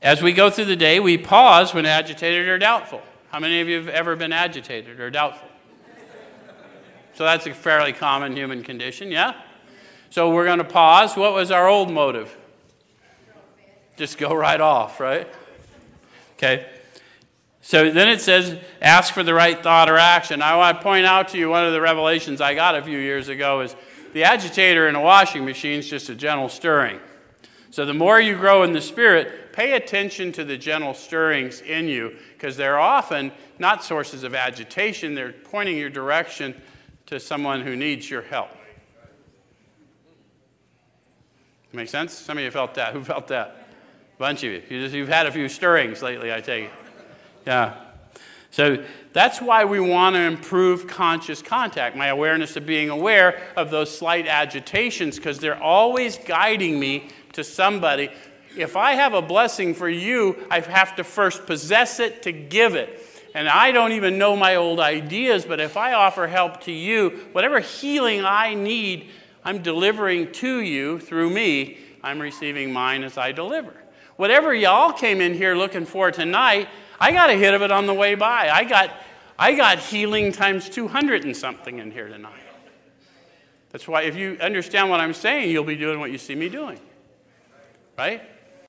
As we go through the day, we pause when agitated or doubtful. How many of you have ever been agitated or doubtful? So that's a fairly common human condition, yeah? So we're going to pause. What was our old motive? Just go right off, right? Okay. So then it says, ask for the right thought or action. I want to point out to you one of the revelations I got a few years ago is the agitator in a washing machine is just a gentle stirring. So the more you grow in the Spirit, pay attention to the gentle stirrings in you because they're often not sources of agitation, they're pointing your direction to someone who needs your help. Make sense? Some of you felt that. Who felt that? A bunch of you. you just, you've had a few stirrings lately, I take it. Yeah. So that's why we want to improve conscious contact, my awareness of being aware of those slight agitations, because they're always guiding me to somebody. If I have a blessing for you, I have to first possess it to give it. And I don't even know my old ideas, but if I offer help to you, whatever healing I need, I'm delivering to you through me. I'm receiving mine as I deliver. Whatever y'all came in here looking for tonight, I got a hit of it on the way by. I got, I got healing times 200 and something in here tonight. That's why, if you understand what I'm saying, you'll be doing what you see me doing. Right?